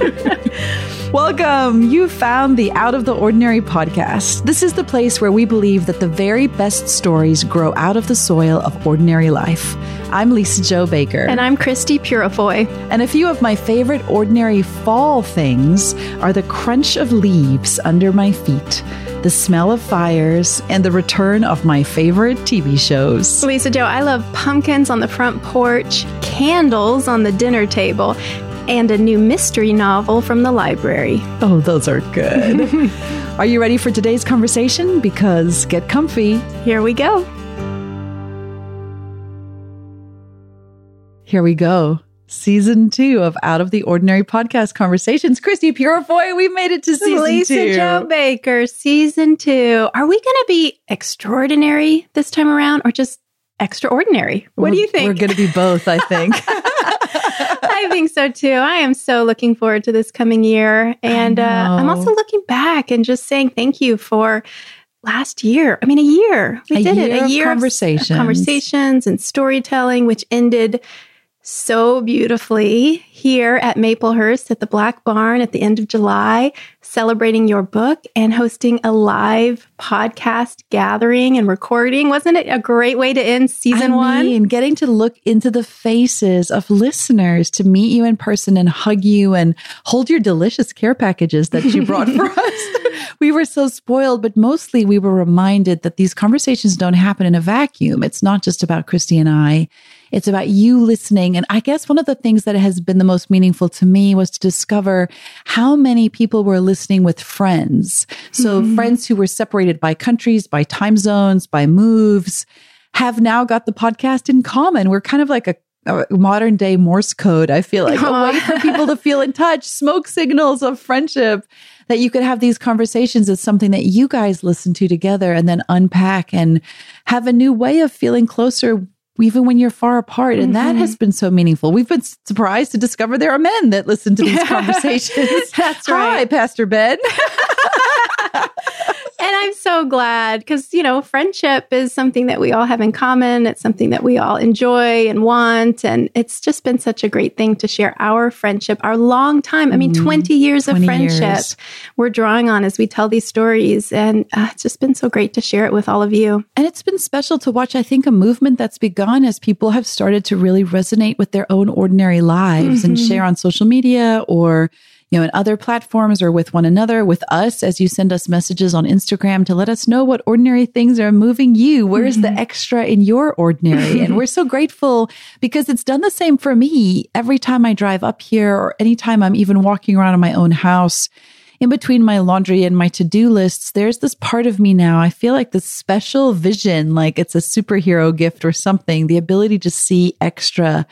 Welcome. You found the Out of the Ordinary podcast. This is the place where we believe that the very best stories grow out of the soil of ordinary life. I'm Lisa-Jo Baker. And I'm Christie Purifoy. And a few of my favorite ordinary fall things are the crunch of leaves under my feet, the smell of fires, and the return of my favorite TV shows. Lisa-Jo, I love pumpkins on the front porch, candles on the dinner table, and a new mystery novel from the library. Oh, those are good. are you ready for today's conversation? Because get comfy. Here we go. Here we go. Season two of Out of the Ordinary podcast conversations. Christie Purifoy, we've made it to season Lisa two. Joe Baker, season two. Are we going to be extraordinary this time around or just extraordinary? What we're, do you think? We're going to be both, I think. I think so too. I am so looking forward to this coming year. And uh, I'm also looking back and just saying thank you for last year. I mean, a year. We a did year it. A of year conversations. of conversations and storytelling, which ended so beautifully here at Maplehurst at the Black Barn at the end of July, celebrating your book and hosting a live podcast gathering and recording. Wasn't it a great way to end season I one? Mean, getting to look into the faces of listeners to meet you in person and hug you and hold your delicious care packages that you brought for us. we were so spoiled, but mostly we were reminded that these conversations don't happen in a vacuum. It's not just about Christie and I. It's about you listening. And I guess one of the things that has been the most meaningful to me was to discover how many people were listening with friends. So mm-hmm. friends who were separated by countries, by time zones, by moves have now got the podcast in common. We're kind of like a modern day Morse code, I feel like, a way for people to feel in touch, smoke signals of friendship, that you could have these conversations is something that you guys listen to together and then unpack and have a new way of feeling closer even when you're far apart. And mm-hmm. that has been so meaningful. We've been surprised to discover there are men that listen to these conversations. That's right. Hi, Pastor Ben. I'm so glad because, you know, friendship is something that we all have in common. It's something that we all enjoy and want. And it's just been such a great thing to share our friendship, our long time. I mean, mm, 20 years 20 of friendship years. we're drawing on as we tell these stories. And uh, it's just been so great to share it with all of you. And it's been special to watch, I think, a movement that's begun as people have started to really resonate with their own ordinary lives mm-hmm. and share on social media or you know, in other platforms or with one another, with us as you send us messages on Instagram to let us know what ordinary things are moving you. Where's mm-hmm. the extra in your ordinary? and we're so grateful because it's done the same for me every time I drive up here or anytime I'm even walking around in my own house. In between my laundry and my to do lists, there's this part of me now. I feel like this special vision, like it's a superhero gift or something, the ability to see extra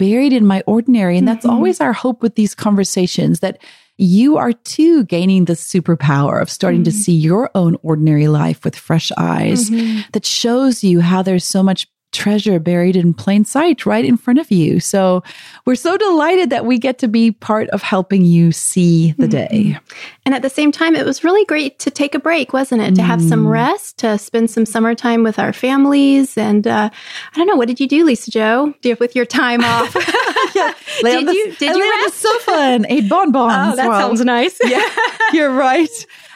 buried in my ordinary. And that's mm-hmm. always our hope with these conversations that you are too gaining the superpower of starting mm-hmm. to see your own ordinary life with fresh eyes mm-hmm. that shows you how there's so much treasure buried in plain sight right in front of you. So we're so delighted that we get to be part of helping you see the mm-hmm. day. And at the same time, it was really great to take a break, wasn't it? Mm. To have some mm. rest, to spend some summertime with our families. And uh, I don't know, what did you do, Lisa-Jo, with your time off? yeah, did the, you, did you rest? so fun. Ate bonbons. Oh, that well. sounds nice. yeah, you're right.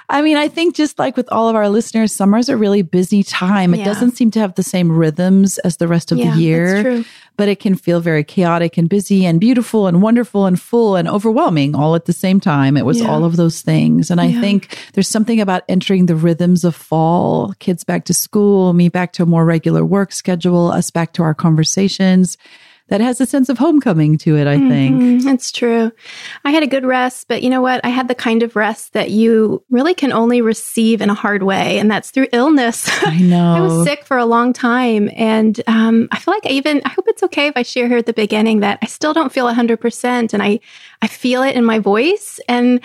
I mean, I think just like with all of our listeners, summer's a really busy time. It yeah. doesn't seem to have the same rhythms as the rest of yeah, the year, but it can feel very chaotic and busy and beautiful and wonderful and full and overwhelming all at the same time. It was yeah. all of those things. And I think there's something about entering the rhythms of fall, kids back to school, me back to a more regular work schedule, us back to our conversations that has a sense of homecoming to it, I mm-hmm. think. That's true. I had a good rest, but you know what? I had the kind of rest that you really can only receive in a hard way, and that's through illness. I know. I was sick for a long time, and um, I feel like I even, I hope it's okay if I share here at the beginning that I still don't feel 100%, and I, I feel it in my voice. And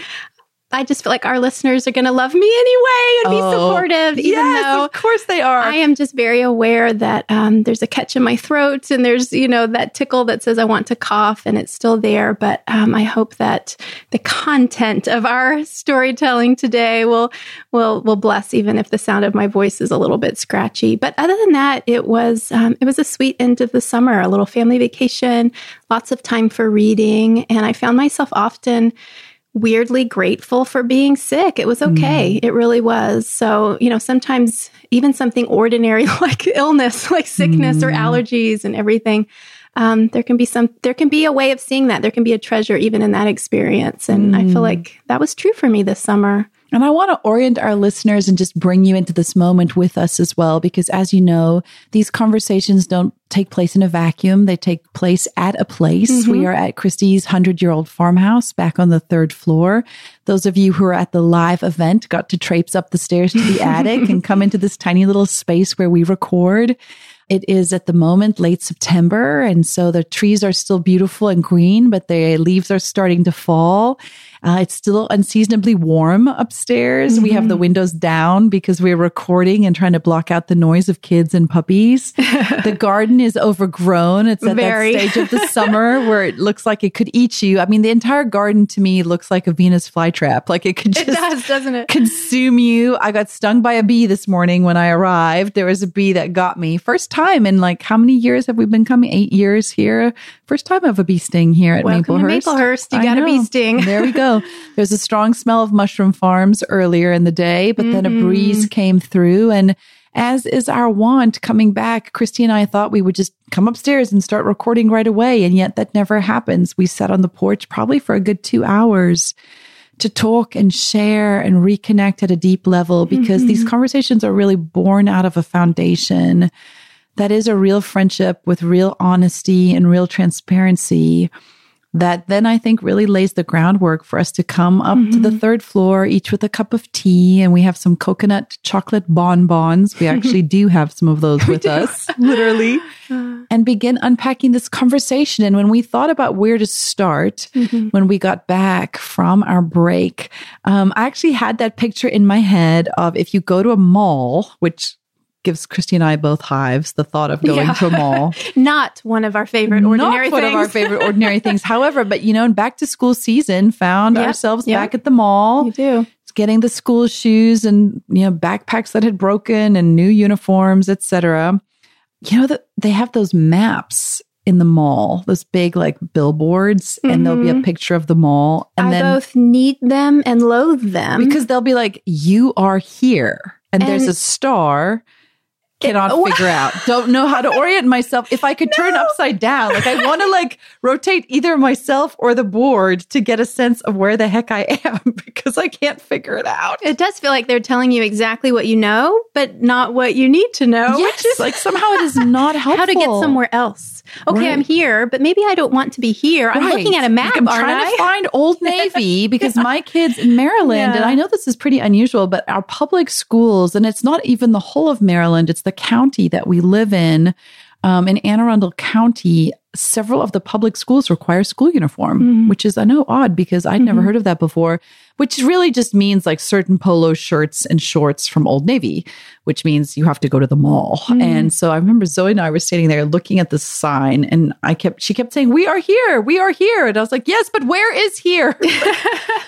I just feel like our listeners are going to love me anyway and be Oh, supportive, even yes, though of course they are. I am just very aware that um, there's a catch in my throat and there's, you know, that tickle that says I want to cough and it's still there. But um, I hope that the content of our storytelling today will, will, will bless, even if the sound of my voice is a little bit scratchy. But other than that, it was, um, it was a sweet end of the summer, a little family vacation, lots of time for reading. And I found myself often weirdly grateful for being sick. It was okay. Mm. It really was. So, you know, sometimes even something ordinary like illness, like sickness or mm. allergies and everything, um, there can be some, there can be a way of seeing that. There can be a treasure even in that experience. And I feel mm. like that was true for me this summer. And I want to orient our listeners and just bring you into this moment with us as well, because as you know, these conversations don't take place in a vacuum. They take place at a place. We mm-hmm. are at Christie's 100 year old farmhouse back on the third floor. Those of you who are at the live event got to traipse up the stairs to the attic and come into this tiny little space where we record. It is at the moment late September, and so the trees are still beautiful and green, but the leaves are starting to fall. Uh, it's still unseasonably warm upstairs. We have the windows down because we're recording and trying to block out the noise of kids and puppies. the garden is overgrown. It's at Very. that stage of the summer where it looks like it could eat you. I mean, the entire garden to me looks like a Venus flytrap. Like it could just It does, doesn't it? consume you. I got stung by a bee this morning when I arrived. There was a bee that got me. First time in like how many years have we been coming? Eight years here. First time of a bee sting here at Welcome to Maplehurst. Maplehurst. You got a bee sting. There we go. There's a strong smell of mushroom farms earlier in the day, but then a Mm-hmm. breeze came through and as is our wont coming back, Christie and I thought we would just come upstairs and start recording right away. And yet that never happens. We sat on the porch probably for a good two hours to talk and share and reconnect at a deep level because these conversations are really born out of a foundation that is a real friendship with real honesty and real transparency that then I think really lays the groundwork for us to come up to the third floor, each with a cup of tea. And we have some coconut chocolate bonbons. We actually do have some of those with us, literally, and begin unpacking this conversation. And when we thought about where to start, when we got back from our break, um, I actually had that picture in my head of if you go to a mall, which gives Christie and I both hives, the thought of going Yeah. to a mall. Not one of our favorite ordinary Not one things. of our favorite ordinary things. However, but you know, in back to school season, found Yep, ourselves yep. back at the mall, You do. getting the school shoes and you know backpacks that had broken and new uniforms, etc. You know that they have those maps in the mall, those big like billboards, and there'll be a picture of the mall, and Mm-hmm. I then both need them and loathe them. because they'll be like, "You are here," and, there's a star. Cannot It- figure out. Don't know how to orient myself. If I could turn upside down, like I want to like rotate either myself or the board to get a sense of where the heck I am because I can't figure it out. it does feel like they're telling you exactly what you know, but not what you need to know. yes, Which is like somehow it is not helpful. how to get somewhere else. Okay, Right. I'm here, but maybe I don't want to be here. I'm Right. looking at a map, I'm aren't trying I? to find Old Navy because my kids in Maryland, and I know this is pretty unusual, but our public schools, and it's not even the whole of Maryland, it's the county that we live in. Um, in Anne Arundel County, several of the public schools require school uniform, Mm-hmm. which is, I know, odd because I'd never heard of that before, which really just means like certain polo shirts and shorts from Old Navy, which means you have to go to the mall. Mm-hmm. And so I remember Zoe and I were standing there looking at the sign and I kept, she kept saying, we are here, we are here. And I was like, yes, but where is here?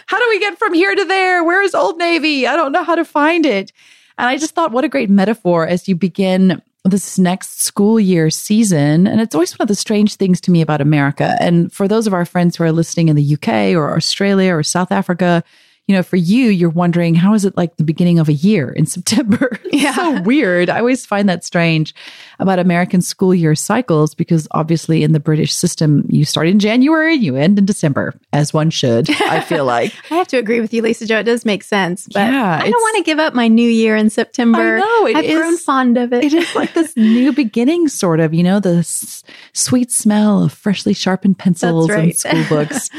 how do we get from here to there? Where is Old Navy? I don't know how to find it. And I just thought, what a great metaphor as you begin this next school year season. And it's always one of the strange things to me about America. And for those of our friends who are listening in the UK or Australia or South Africa, you know, for you, you're wondering, how is it like the beginning of a year in September? Yeah. so weird. I always find that strange about American school year cycles because obviously in the British system, you start in January, you end in December, as one should, I feel like. I have to agree with you, Lisa-Jo. It does make sense, but Yeah, I don't want to give up my new year in September. I know, it I've grown fond of it. it is like this new beginning, sort of, you know, the s- sweet smell of freshly sharpened pencils right. and school books.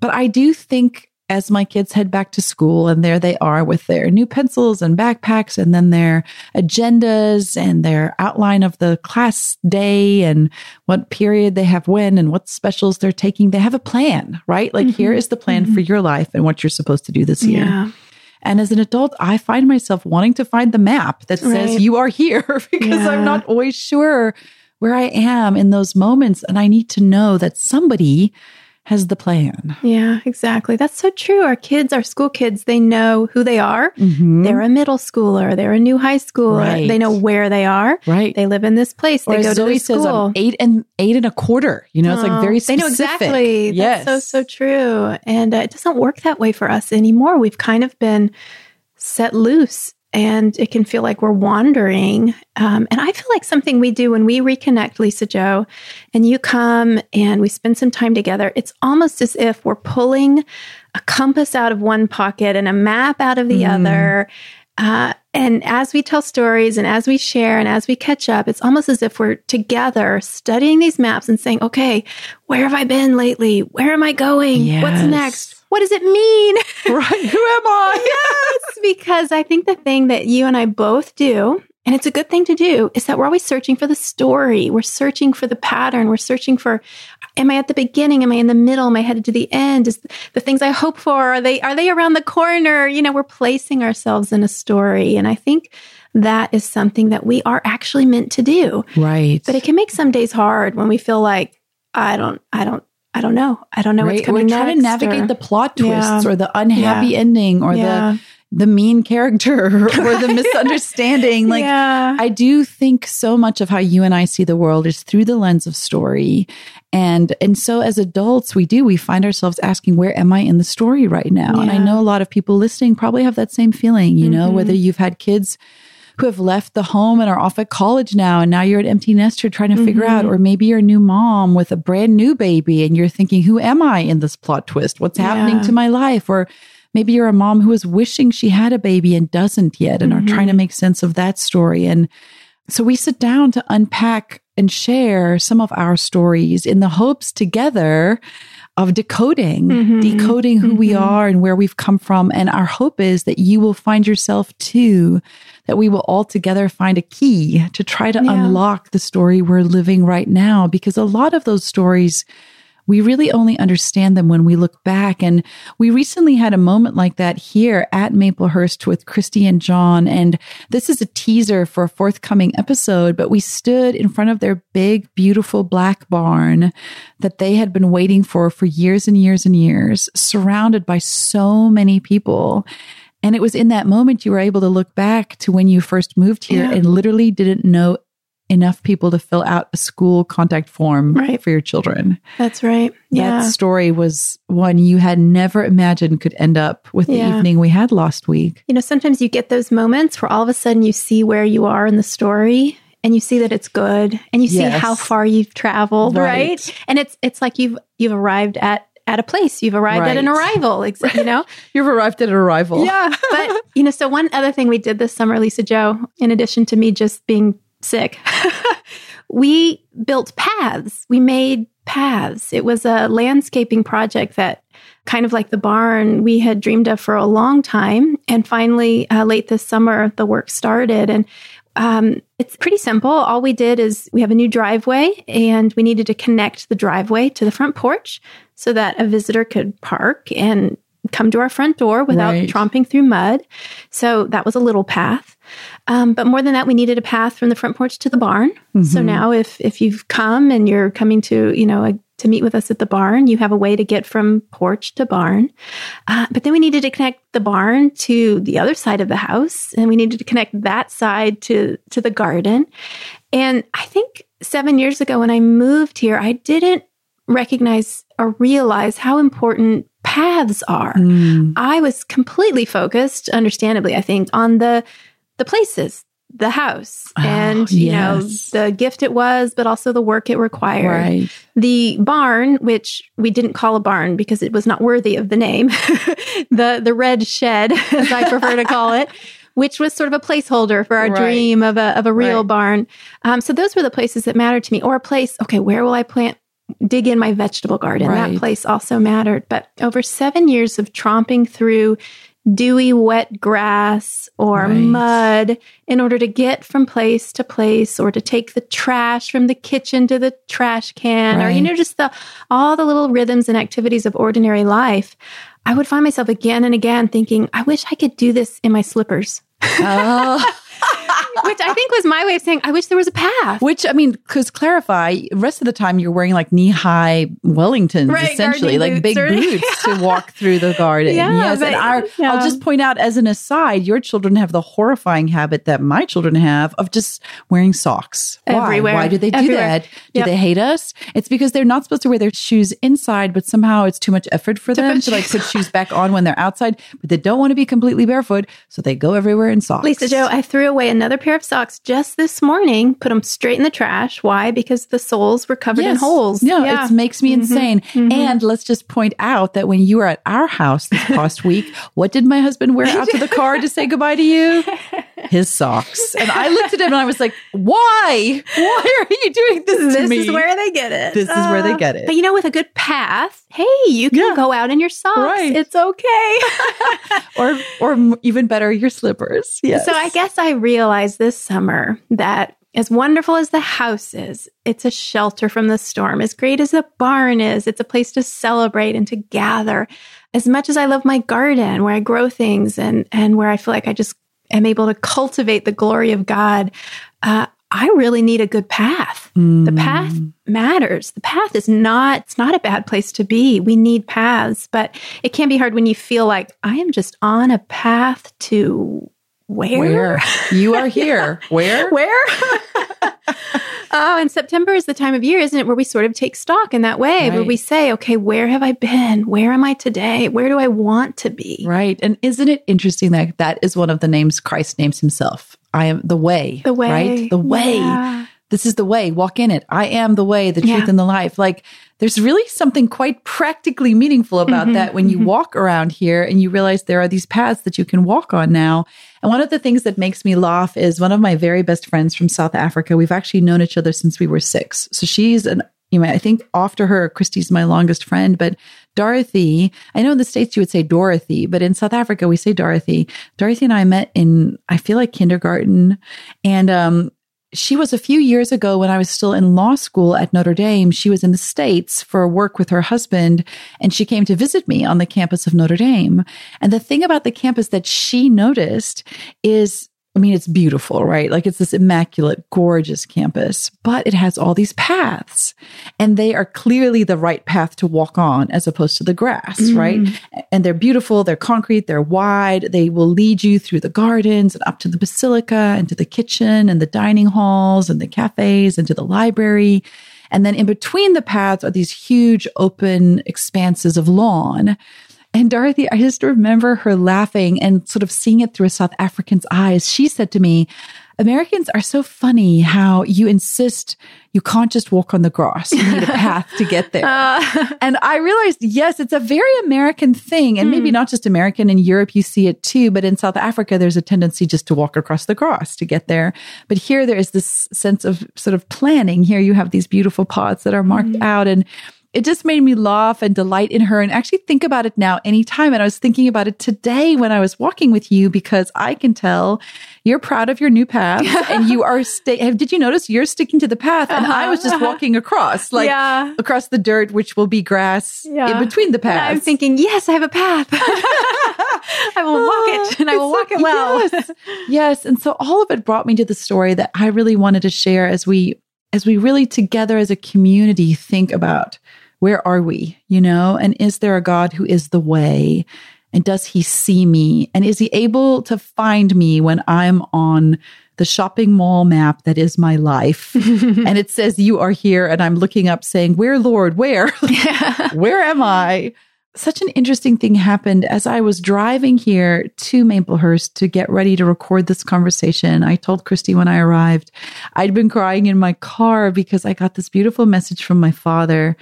but I do think as my kids head back to school and there they are with their new pencils and backpacks and then their agendas and their outline of the class day and what period they have when and what specials they're taking. They have a plan, right? Like mm-hmm. here is the plan mm-hmm. for your life and what you're supposed to do this year. Yeah. And as an adult, I find myself wanting to find the map that says you are here because yeah. I'm not always sure where I am in those moments. And I need to know that somebody has the plan. Yeah, exactly. That's so true. Our kids, our school kids, they know who they are. Mm-hmm. They're a middle schooler. They're a new high schooler. Right. They know where they are. Right. They live in this place. Or they go Zoe to school. Eight and eight and a quarter. You know, it's like very specific. They know exactly. Yes. That's so so true. And uh, it doesn't work that way for us anymore. We've kind of been set loose and it can feel like we're wandering. Um, and I feel like something we do when we reconnect, Lisa-Jo, and you come and we spend some time together, it's almost as if we're pulling a compass out of one pocket and a map out of the mm. other. Uh, and as we tell stories and as we share and as we catch up, it's almost as if we're together studying these maps and saying, okay, where have I been lately? Where am I going? Yes. What's next? What does it mean? Right. Who am I? yes, because I think the thing that you and I both do, and it's a good thing to do, is that we're always searching for the story. We're searching for the pattern. We're searching for am I at the beginning? Am I in the middle? Am I headed to the end? Is the things I hope for are they are they around the corner? You know, we're placing ourselves in a story. And I think that is something that we are actually meant to do. Right. But it can make some days hard when we feel like I don't I don't I don't know. I don't know right? what's coming We're trying to navigate or, the plot twists yeah. or the unhappy yeah. ending or yeah. the the mean character or the misunderstanding. Like I do think so much of how you and I see the world is through the lens of story. And and so as adults we do we find ourselves asking where am I in the story right now? And I know a lot of people listening probably have that same feeling, you mm-hmm. know, whether you've had kids who have left the home and are off at college now. And now you're an empty nester trying to mm-hmm. figure out, mm-hmm. or maybe you're a new mom with a brand new baby and you're thinking, who am I in this plot twist? What's yeah. happening to my life? Or maybe you're a mom who is wishing she had a baby and doesn't yet and mm-hmm. are trying to make sense of that story. And so we sit down to unpack and share some of our stories in the hopes together of decoding, mm-hmm. decoding who mm-hmm. we are and where we've come from. And our hope is that you will find yourself too that we will all together find a key to try to yeah. unlock the story we're living right now. Because a lot of those stories, we really only understand them when we look back. And we recently had a moment like that here at Maplehurst with Christie and John. And this is a teaser for a forthcoming episode, but we stood in front of their big, beautiful black barn that they had been waiting for for years and years and years, surrounded by so many people. And it was in that moment you were able to look back to when you first moved here yeah. and literally didn't know enough people to fill out a school contact form right. for your children. That's right. Yeah. That story was one you had never imagined could end up with the yeah. evening we had last week. You know, sometimes you get those moments where all of a sudden you see where you are in the story and you see that it's good and you see yes. how far you've traveled, right. right? And it's it's like you've you've arrived at at a place. You've arrived right. at an arrival, you know? You've arrived at an arrival. Yeah. But, you know, so one other thing we did this summer, Lisa-Jo, in addition to me just being sick, we built paths. We made paths. It was a landscaping project that kind of like the barn we had dreamed of for a long time. And finally, uh, late this summer, the work started. And um, it's pretty simple. All we did is we have a new driveway and we needed to connect the driveway to the front porch so that a visitor could park and come to our front door without right. tromping through mud. So that was a little path. Um, but more than that, we needed a path from the front porch to the barn. Mm-hmm. So now, if if you've come and you're coming to you know a, to meet with us at the barn, you have a way to get from porch to barn. Uh, but then we needed to connect the barn to the other side of the house, and we needed to connect that side to to the garden. And I think seven years ago when I moved here, I didn't recognize or realize how important paths are. Mm. I was completely focused, understandably, I think, on the the places, the house, oh, and you yes. know the gift it was, but also the work it required. Right. The barn, which we didn't call a barn because it was not worthy of the name, the the red shed, as I prefer to call it. Which was sort of a placeholder for our right. dream of a of a real right. barn. Um, so those were the places that mattered to me, or a place. Okay, where will I plant dig in my vegetable garden. Right. That place also mattered. But over seven years of tromping through dewy, wet grass or Right. mud in order to get from place to place or to take the trash from the kitchen to the trash can or, you know, just the, all the little rhythms and activities of ordinary life. I would find myself again and again thinking, I wish I could do this in my slippers, Oh, which I think was my way of saying, I wish there was a path. which I mean, because clarify, rest of the time you're wearing like knee high Wellingtons, Right, essentially, like big boots or- boots to walk through the garden. Yeah, yes, but- and our, yeah. I'll just point out as an aside, your children have the horrifying habit that my children have of just wearing socks. Why? Everywhere. Why do they do Everywhere. that? Do Yep. they hate us? It's because they're not supposed to wear their shoes inside, but somehow it's too much effort for them to like put shoes back on when they're outside, but they don't want to be completely barefoot, so they go everywhere in socks. Lisa-Jo, I threw away another pair of socks just this morning, put them straight in the trash. Why? Because the soles were covered in holes. No, Yeah. it makes me insane. And let's just point out that when you were at our house this past week, what did my husband wear out to the car to say goodbye to you? His socks. And I looked at him and I was like, why? Why are you doing this to this is where they get it. This is where they Uh, get it. But you know, with a good path, hey, you can Yeah. go out in your socks. Right. It's okay. or, or even better, your slippers. Yes. So I guess I realized this summer that as wonderful as the house is, it's a shelter from the storm. As great as the barn is, it's a place to celebrate and to gather. As much as I love my garden where I grow things and, and where I feel like I just am able to cultivate the glory of God, uh, I really need a good path. The path matters. The path is not, it's not a bad place to be. We need paths, but it can be hard when you feel like I am just on a path to where? Where? You are here. Where? Where? oh, and September is the time of year, isn't it, where we sort of take stock in that way, where we say, okay, where have I been? Where am I today? Where do I want to be? Right. And isn't it interesting that that is one of the names Christ names himself? I am the way. The way. Right? The way. Yeah. This is the way. Walk in it. I am the way, the truth, Yeah. and the life. Like there's really something quite practically meaningful about Mm-hmm, that when you walk around here and you realize there are these paths that you can walk on now. And one of the things that makes me laugh is one of my very best friends from South Africa. We've actually known each other since we were six. So she's an you know, I think after her, Christie's my longest friend, but Dorothy, I know in the States you would say Dorothy, but in South Africa we say Dorothy. Dorothy and I met in, I feel like kindergarten. And, um, she was a few years ago when I was still in law school at Notre Dame. She was in the States for work with her husband, and she came to visit me on the campus of Notre Dame. And the thing about the campus that she noticed is I mean, it's beautiful, right? Like it's this immaculate, gorgeous campus, but it has all these paths and they are clearly the right path to walk on as opposed to the grass, mm-hmm. right? And they're beautiful. They're concrete. They're wide. They will lead you through the gardens and up to the basilica and to the kitchen and the dining halls and the cafes and to the library. And then in between the paths are these huge open expanses of lawn. And Dorothy, I just remember her laughing and sort of seeing it through a South African's eyes. She said to me, Americans are so funny how you insist you can't just walk on the grass. You need a path to get there. Uh. and I realized, yes, it's a very American thing. And maybe hmm. not just American. In Europe, you see it too. But in South Africa, there's a tendency just to walk across the grass to get there. But here, there is this sense of sort of planning. Here, you have these beautiful paths that are marked hmm. out. And it just made me laugh and delight in her and actually think about it now anytime. And I was thinking about it today when I was walking with you because I can tell you're proud of your new path and you are sta- did you notice you're sticking to the path and I was just uh-huh. walking across like Yeah. across the dirt which will be grass Yeah. in between the And paths. I'm thinking, yes, I have a path. I will walk it ah, and I will walk it well. Yes. yes. And so all of it brought me to the story that I really wanted to share as we as we really together as a community think about where are we, you know, and is there a God who is the way? And does he see me? And is he able to find me when I'm on the shopping mall map that is my life? and it says, You are here. And I'm looking up saying, Where, Lord? Where? Where am I? Such an interesting thing happened as I was driving here to Maplehurst to get ready to record this conversation. I told Christie when I arrived, I'd been crying in my car because I got this beautiful message from my father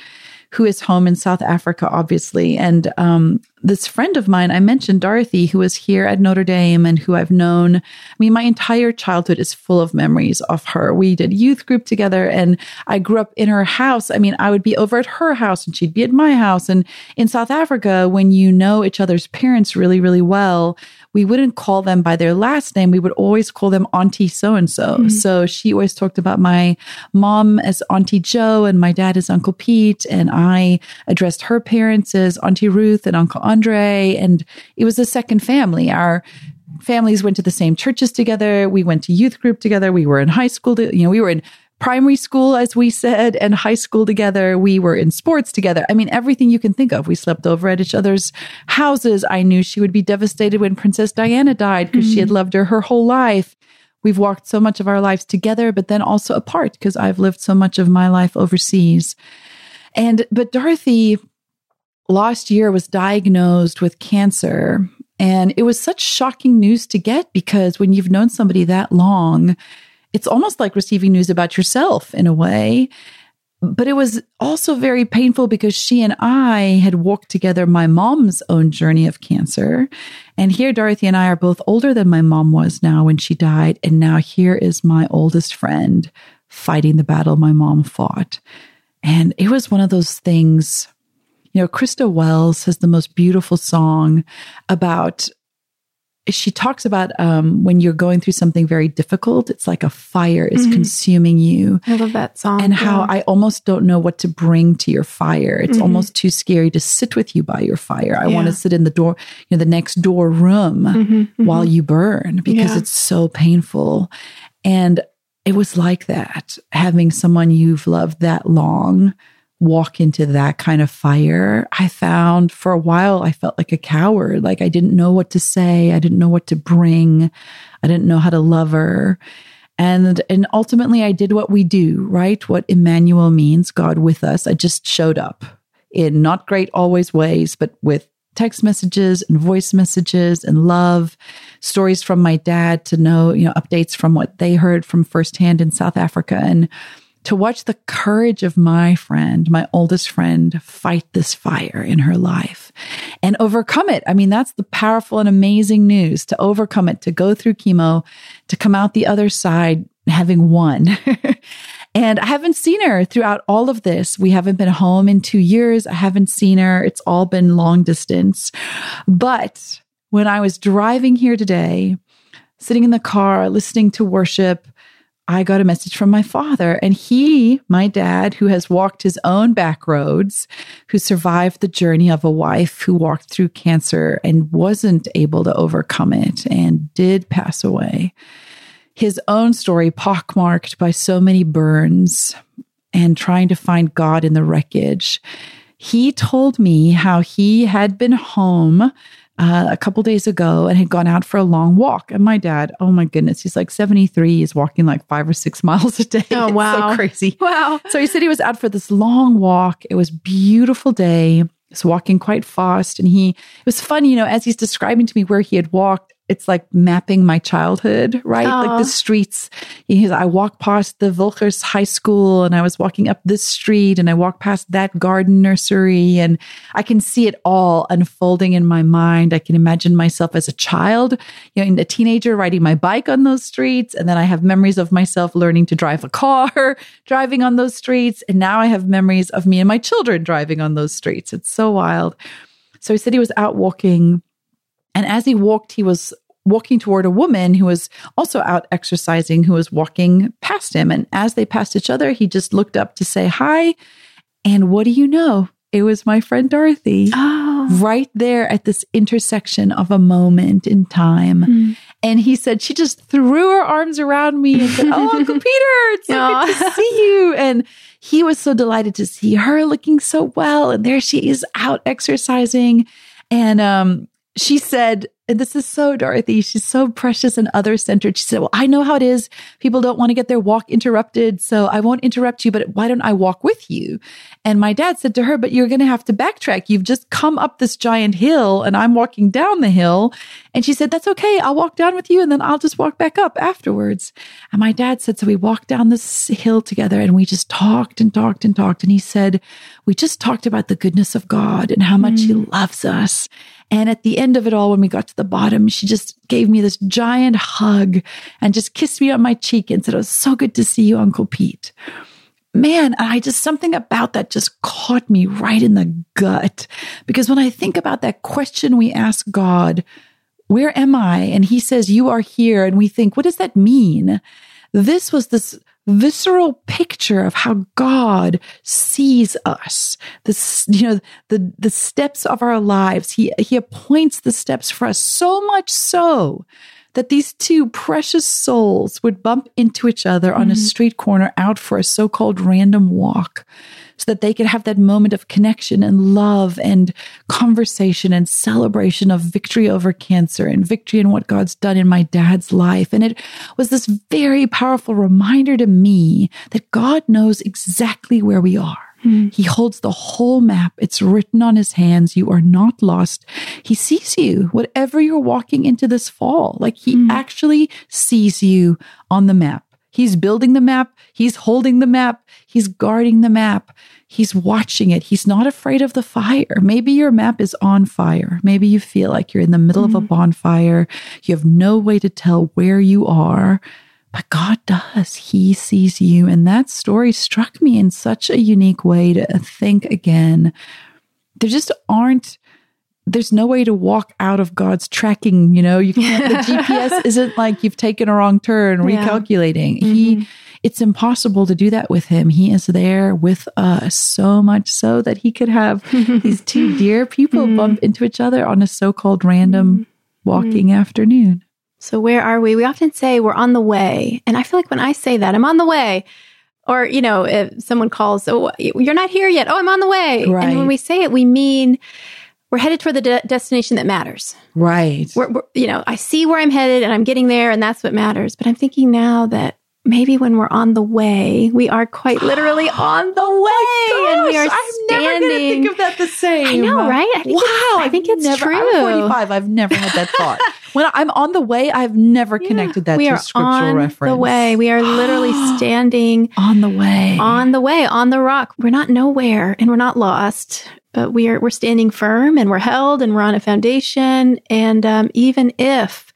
who is home in South Africa, obviously. And um, this friend of mine, I mentioned Dorothy, who was here at Notre Dame and who I've known. I mean, my entire childhood is full of memories of her. We did youth group together and I grew up in her house. I mean, I would be over at her house and she'd be at my house. And in South Africa, when you know each other's parents really, really well, we wouldn't call them by their last name. We would always call them Auntie so and so. So she always talked about my mom as Auntie Joe and my dad as Uncle Pete. And I addressed her parents as Auntie Ruth and Uncle Andre. And it was a second family. Our families went to the same churches together. We went to youth group together. We were in high school. To, you know, we were in primary school, as we said, and high school together. We were in sports together. I mean, everything you can think of. We slept over at each other's houses. I knew she would be devastated when Princess Diana died because mm-hmm. she had loved her her whole life. We've walked so much of our lives together, but then also apart because I've lived so much of my life overseas. And, but Dorothy last year was diagnosed with cancer. And it was such shocking news to get because when you've known somebody that long, it's almost like receiving news about yourself in a way. But it was also very painful because she and I had walked together my mom's own journey of cancer. And here, Dorothy and I are both older than my mom was now when she died. And now here is my oldest friend fighting the battle my mom fought. And it was one of those things, you know, Christa Wells has the most beautiful song about she talks about um, when you're going through something very difficult, it's like a fire is mm-hmm. consuming you. I love that song. And how I almost don't know what to bring to your fire. It's mm-hmm. almost too scary to sit with you by your fire. I yeah. want to sit in the door, you know, the next door room mm-hmm. mm-hmm. while you burn because yeah. it's so painful. And it was like that, having someone you've loved that long walk into that kind of fire, I found for a while I felt like a coward. Like I didn't know what to say. I didn't know what to bring. I didn't know how to love her. And and ultimately I did what we do, right? What Emmanuel means, God with us. I just showed up in not great always ways, but with text messages and voice messages and love, stories from my dad to know, you know, updates from what they heard from firsthand in South Africa. And to watch the courage of my friend, my oldest friend, fight this fire in her life and overcome it. I mean, that's the powerful and amazing news to overcome it, to go through chemo, to come out the other side having won. and I haven't seen her throughout all of this. We haven't been home in two years. I haven't seen her. It's all been long distance. But when I was driving here today, sitting in the car, listening to worship, I got a message from my father. And he, my dad, who has walked his own back roads, who survived the journey of a wife who walked through cancer and wasn't able to overcome it and did pass away. His own story, pockmarked by so many burns and trying to find God in the wreckage. He told me how he had been home uh, a couple days ago and had gone out for a long walk. And my dad, oh my goodness, he's like 73. He's walking like five or six miles a day. Oh, wow. so crazy. Wow. So he said he was out for this long walk. It was beautiful day. He's walking quite fast. And he, it was fun, you know, as he's describing to me where he had walked, it's like mapping my childhood, right? Aww. Like the streets. I walk past the Wilgers High School and I was walking up this street and I walked past that garden nursery and I can see it all unfolding in my mind. I can imagine myself as a child, you know, in a teenager riding my bike on those streets. And then I have memories of myself learning to drive a car, driving on those streets. And now I have memories of me and my children driving on those streets. It's so wild. So he said he was out walking and as he walked, he was walking toward a woman who was also out exercising, who was walking past him. And as they passed each other, he just looked up to say hi. And what do you know? It was my friend Dorothy oh. right there at this intersection of a moment in time. Mm. And he said, she just threw her arms around me and said, Oh, Uncle Peter, it's so Aww. good to see you. And he was so delighted to see her looking so well. And there she is out exercising. And um, she said, and this is so Dorothy, she's so precious and other centered. She said, Well, I know how it is. People don't want to get their walk interrupted. So I won't interrupt you, but why don't I walk with you? And my dad said to her, But you're going to have to backtrack. You've just come up this giant hill and I'm walking down the hill. And she said, That's okay. I'll walk down with you and then I'll just walk back up afterwards. And my dad said, So we walked down this hill together and we just talked and talked and talked. And he said, We just talked about the goodness of God and how much mm. he loves us. And at the end of it all, when we got to the bottom, she just gave me this giant hug and just kissed me on my cheek and said, It was so good to see you, Uncle Pete. Man, I just something about that just caught me right in the gut. Because when I think about that question we ask God, where am I? And he says, You are here. And we think, what does that mean? This was this visceral picture of how God sees us. The, you know, the, the steps of our lives. He, he appoints the steps for us so much so that these two precious souls would bump into each other on mm-hmm. a street corner out for a so-called random walk so that they could have that moment of connection and love and conversation and celebration of victory over cancer and victory in what God's done in my dad's life. And it was this very powerful reminder to me that God knows exactly where we are. Mm. He holds the whole map. It's written on his hands. You are not lost. He sees you, whatever you're walking into this fall. Like he mm. actually sees you on the map. He's building the map. He's holding the map. He's guarding the map. He's watching it. He's not afraid of the fire. Maybe your map is on fire. Maybe you feel like you're in the middle mm-hmm. of a mm-hmm. bonfire. You have no way to tell where you are, but God does. He sees you. And that story struck me in such a unique way to think again. There just aren't there's no way to walk out of God's tracking. You know, you can't, the GPS isn't like you've taken a wrong turn, yeah. recalculating. Mm-hmm. He, it's impossible to do that with him. He is there with us so much so that he could have these two dear people mm-hmm. bump into each other on a so-called random mm-hmm. walking mm-hmm. afternoon. So where are we? We often say we're on the way. And I feel like when I say that, I'm on the way. Or, you know, if someone calls, oh, you're not here yet. Oh, I'm on the way. Right. And when we say it, we mean we're headed toward the de- destination that matters. Right. We're, we're, you know, I see where I'm headed and I'm getting there and that's what matters. But I'm thinking now that maybe when we're on the way, we are quite literally on the oh way, and we are I'm standing. never going to think of that the same. I know, right? I wow, I think it's never, true. I'm 45. I've never had that thought. when I'm on the way, I've never connected that we to a scriptural reference. The way we are literally standing on the way, on the way, on the rock. We're not nowhere, and we're not lost but we are we're standing firm and we're held and we're on a foundation and um, even if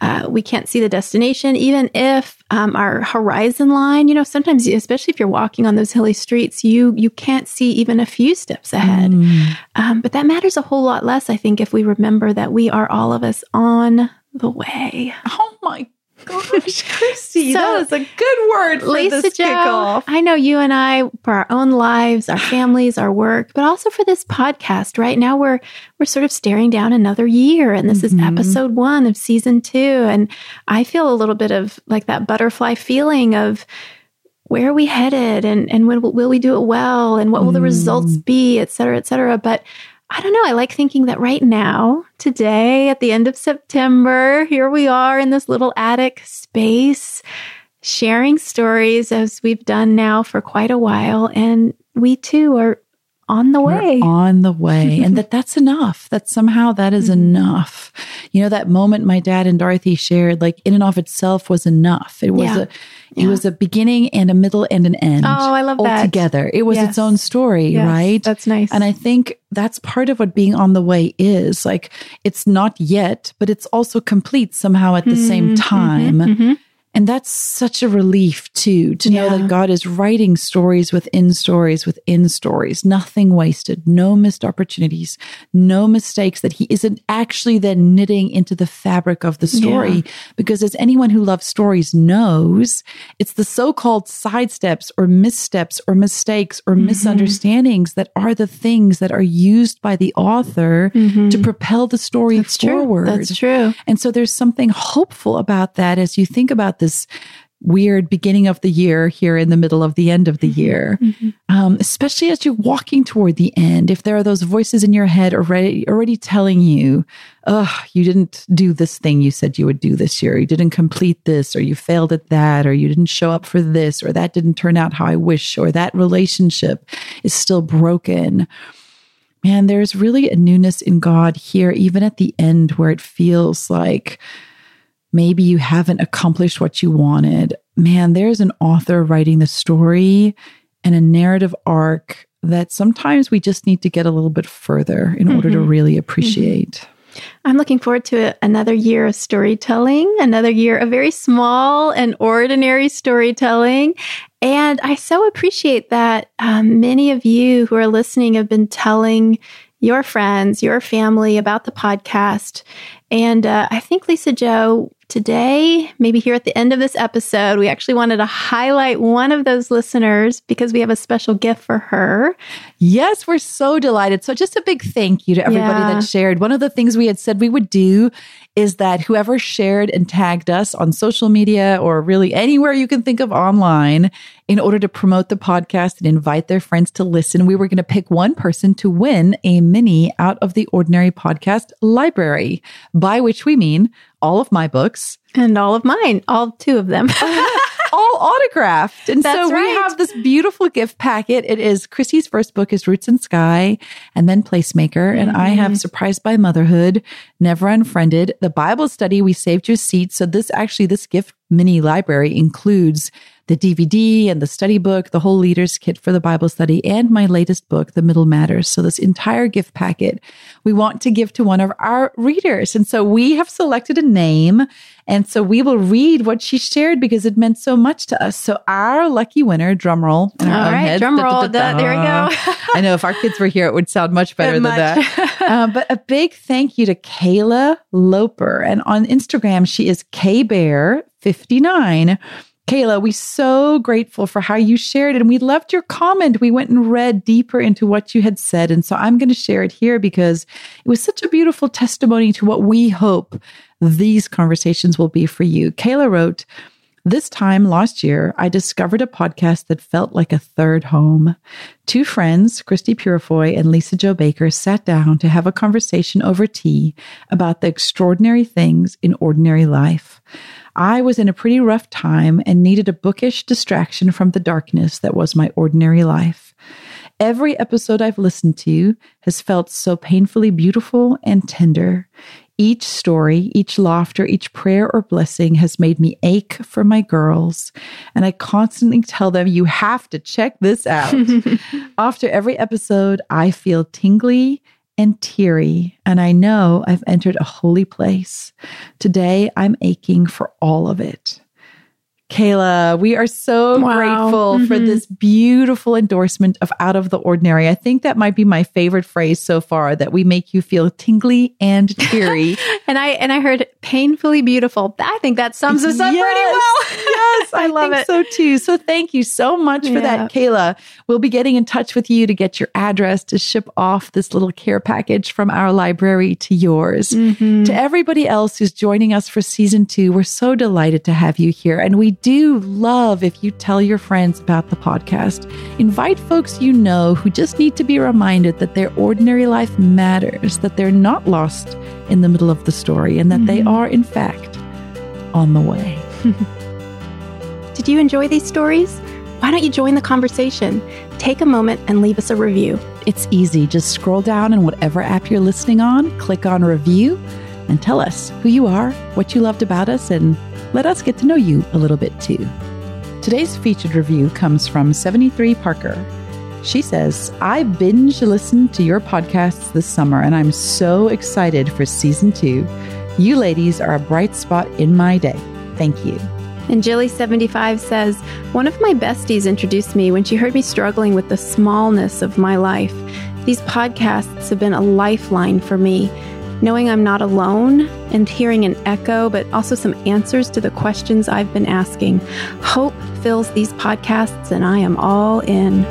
uh, we can't see the destination, even if um, our horizon line, you know, sometimes, especially if you're walking on those hilly streets, you you can't see even a few steps ahead. Mm. Um, but that matters a whole lot less, I think, if we remember that we are all of us on the way. Oh my gosh, Christie, so, that was a good word for Lisa this kickoff. I know you and I, for our own lives, our families, our work, but also for this podcast. Right now, we're we're sort of staring down another year, and this mm-hmm. is episode one of season two. And I feel a little bit of like that butterfly feeling of where are we headed, and and when will, will we do it well, and what will mm. the results mm. be, et cetera, et cetera. But I don't know. I like thinking that right now, today, at the end of September, here we are in this little attic space, sharing stories as we've done now for quite a while. And we too are on the way. We're on the way. and that that's enough. That somehow that is mm-hmm. enough. You know, that moment my dad and Dorothy shared, like in and of itself was enough. It was yeah. a yeah. it was a beginning and a middle and an end. Oh, I love that. All together. It was yes. its own story, yes, right? That's nice. And I think that's part of what being on the way is. Like it's not yet, but it's also complete somehow at the mm-hmm, same time. Mm-hmm. And that's such a relief too, to know that God is writing stories within stories within stories, nothing wasted, no missed opportunities, no mistakes that He isn't actually then knitting into the fabric of the story. Yeah. Because as anyone who loves stories knows, it's the so called sidesteps or missteps or mistakes or mm-hmm. misunderstandings that are the things that are used by the author mm-hmm. to propel the story That's forward. True. That's true. And so there's something hopeful about that as you think about this this weird beginning of the year here in the middle of the end of the year, mm-hmm. um, especially as you're walking toward the end. If there are those voices in your head already already telling you, "Oh, you didn't do this thing you said you would do this year. You didn't complete this, or you failed at that, or you didn't show up for this, or that didn't turn out how I wish, or that relationship is still broken." Man, there's really a newness in God here, even at the end, where it feels like maybe you haven't accomplished what you wanted. Man, there's an author writing the story and a narrative arc that sometimes we just need to get a little bit further in mm-hmm. order to mm-hmm. really appreciate. Mm-hmm. I'm looking forward to another year of storytelling, another year of very small and ordinary storytelling. And I so appreciate that um, many of you who are listening have been telling your friends, your family about the podcast. And uh, I think, Lisa-Jo, today, maybe here at the end of this episode, we actually wanted to highlight one of those listeners because we have a special gift for her. Yes, we're so delighted. So, just a big thank you to everybody yeah. that shared. One of the things we had said we would do is that whoever shared and tagged us on social media or really anywhere you can think of online in order to promote the podcast and invite their friends to listen, we were going to pick one person to win a mini out of the ordinary podcast library, by which we mean all of my books and all of mine, all two of them. all autographed. And That's so we right. have this beautiful gift packet. It is Christie's first book is Roots and Sky and then Placemaker. Mm-hmm. And I have mm-hmm. Surprised by Motherhood, Never Unfriended, the Bible study, We Saved Your Seat. So this actually, this gift mini library includes the DVD and the study book, the whole leader's kit for the Bible study, and my latest book, The Middle Matters. So this entire gift packet we want to give to one of our readers. And so we have selected a name. And so we will read what she shared because it meant so much to us. So our lucky winner, drum roll. In our All right, head. drum roll. Da, da, da, there we go. I know if our kids were here, it would sound much better much. than that. Uh, but a big thank you to Kayla Loper. And on Instagram, she is KBear59. Kayla, we're so grateful for how you shared it and we loved your comment. We went and read deeper into what you had said. And so I'm going to share it here because it was such a beautiful testimony to what we hope these conversations will be for you. Kayla wrote, this time last year, I discovered a podcast that felt like a third home. Two friends, Christie Purifoy and Lisa-Jo Baker, sat down to have a conversation over tea about the extraordinary things in ordinary life. I was in a pretty rough time and needed a bookish distraction from the darkness that was my ordinary life. Every episode I've listened to has felt so painfully beautiful and tender. Each story, each laughter, each prayer or blessing has made me ache for my girls. And I constantly tell them, you have to check this out. After every episode, I feel tingly and teary, and I know I've entered a holy place. Today, I'm aching for all of it. Kayla, we are so wow. grateful mm-hmm. for this beautiful endorsement of Out of the Ordinary. I think that might be my favorite phrase so far that we make you feel tingly and teary. and I and I heard painfully beautiful. I think that sums us up yes, pretty well. yes, I, I love it. So too. So thank you so much yeah. for that, Kayla. We'll be getting in touch with you to get your address to ship off this little care package from our library to yours. Mm-hmm. To everybody else who's joining us for season two, we're so delighted to have you here. And we do love if you tell your friends about the podcast. Invite folks you know who just need to be reminded that their ordinary life matters, that they're not lost in the middle of the story, and that mm-hmm. they are, in fact, on the way. Did you enjoy these stories? Why don't you join the conversation? Take a moment and leave us a review. It's easy. Just scroll down in whatever app you're listening on, click on review, and tell us who you are, what you loved about us, and let us get to know you a little bit too. Today's featured review comes from 73 Parker. She says, I binge listened to your podcasts this summer and I'm so excited for season two. You ladies are a bright spot in my day. Thank you. And Jilly75 says, One of my besties introduced me when she heard me struggling with the smallness of my life. These podcasts have been a lifeline for me knowing I'm not alone and hearing an echo, but also some answers to the questions I've been asking. Hope fills these podcasts, and I am all in.